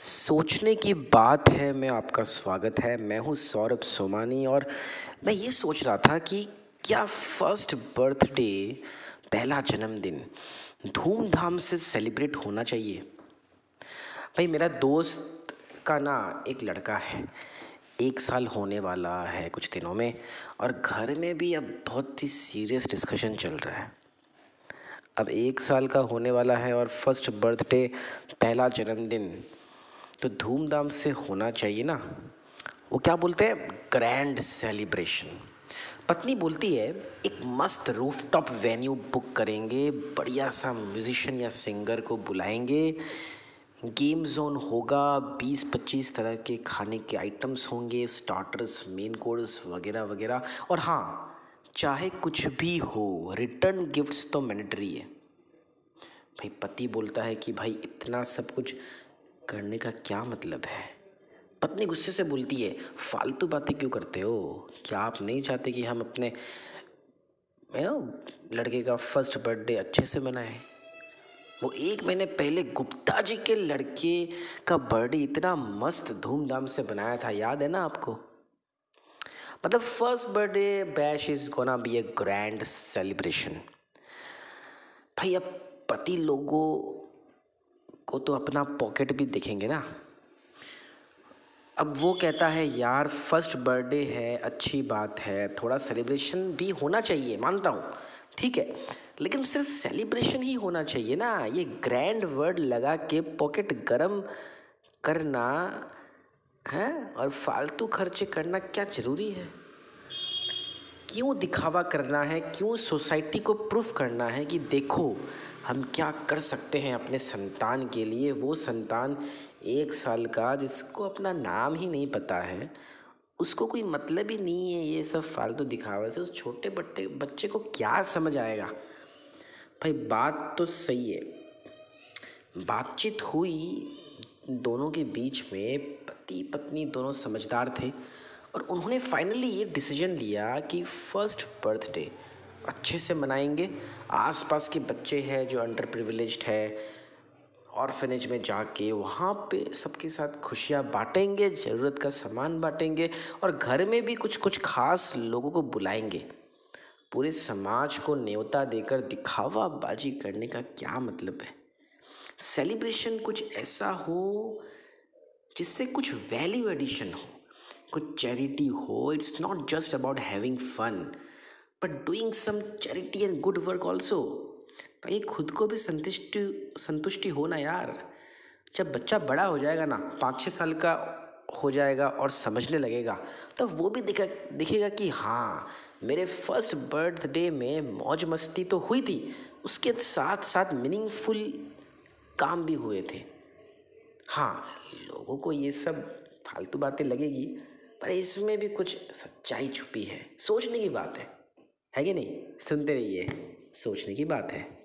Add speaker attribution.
Speaker 1: सोचने की बात है, मैं आपका स्वागत है। मैं हूँ सौरभ सोमानी और मैं ये सोच रहा था कि क्या फ़र्स्ट बर्थडे पहला जन्मदिन धूमधाम से सेलिब्रेट होना चाहिए? भाई, मेरा दोस्त का ना एक लड़का है, एक साल होने वाला है कुछ दिनों में और घर में भी अब बहुत ही सीरियस डिस्कशन चल रहा है। अब एक साल का होने वाला है और फ़र्स्ट बर्थडे पहला जन्मदिन तो धूमधाम से होना चाहिए ना। वो क्या बोलते हैं? ग्रैंड सेलिब्रेशन पत्नी बोलती है, एक मस्त रूफटॉप वेन्यू बुक करेंगे, बढ़िया सा म्यूजिशियन या सिंगर को बुलाएँगे। गेम जोन होगा बीस पच्चीस तरह के खाने के आइटम्स होंगे स्टार्टर्स मेन कोर्स वगैरह वगैरह। और हाँ चाहे कुछ भी हो रिटर्न गिफ्ट्स तो मैंडेटरी है। भाई, पति बोलता है कि भाई, इतना सब कुछ करने का क्या मतलब है? पत्नी गुस्से से बोलती है, फालतू बातें क्यों करते हो? क्या आप नहीं चाहते कि हम अपने यू नो लड़के का फ़र्स्ट बर्थडे अच्छे से मनाएँ? वो एक महीने पहले गुप्ता जी के लड़के का बर्थडे इतना मस्त धूमधाम से बनाया था, याद है ना आपको? मतलब first birthday bash is gonna be a grand celebration भाई, अब पति लोगों को तो अपना पॉकेट भी दिखेंगे ना। अब वो कहता है, यार फ़र्स्ट बर्थडे है, अच्छी बात है, थोड़ा सेलिब्रेशन भी होना चाहिए, मानता हूँ। ठीक है, लेकिन सिर्फ़ सेलिब्रेशन ही होना चाहिए ना। ये ग्रैंड वर्ड लगा के पॉकेट गरम करना, है? और फालतू खर्चे करना क्या ज़रूरी है? क्यों दिखावा करना है? क्यों सोसाइटी को प्रूफ करना है कि देखो, हम क्या कर सकते हैं अपने संतान के लिए? वो संतान एक साल का, जिसको अपना नाम ही नहीं पता है, उसको कोई मतलब ही नहीं है ये सब फालतू दिखावे से। उस छोटे बट्टे बच्चे को क्या समझ आएगा? भाई, बात तो सही है। बातचीत हुई, दोनों के बीच में पति पत्नी दोनों समझदार थे। और उन्होंने फाइनली ये डिसीज़न लिया कि फ़र्स्ट बर्थडे अच्छे से मनाएँगे। आसपास के बच्चे हैं जो अंडर प्रिविलेज्ड है ऑर्फेनेज में जाके वहाँ पे सबके साथ खुशियाँ बांटेंगे, ज़रूरत का सामान बांटेंगे और घर में भी कुछ कुछ खास लोगों को बुलाएँगे। पूरे समाज को न्योता देकर दिखावा बाजी करने का क्या मतलब है? सेलिब्रेशन कुछ ऐसा हो जिससे कुछ वैल्यू एडिशन हो। कुछ चैरिटी हो it's not just about having fun but doing some charity and good work also भाई, खुद को भी संतुष्टि संतुष्टि हो ना यार। जब बच्चा बड़ा हो जाएगा ना, पाँच छः साल का हो जाएगा और समझने लगेगा तो वो भी दिखा, दिखेगा कि हाँ मेरे फ़र्स्ट बर्थडे में मौज मस्ती तो हुई थी, उसके साथ साथ मीनिंगफुल काम भी हुए थे। हाँ लोगों को ये सब फालतू बातें लगेगी पर इसमें भी कुछ सच्चाई छुपी है। सोचने की बात है। है कि नहीं? सुनते रहिए। सोचने की बात है।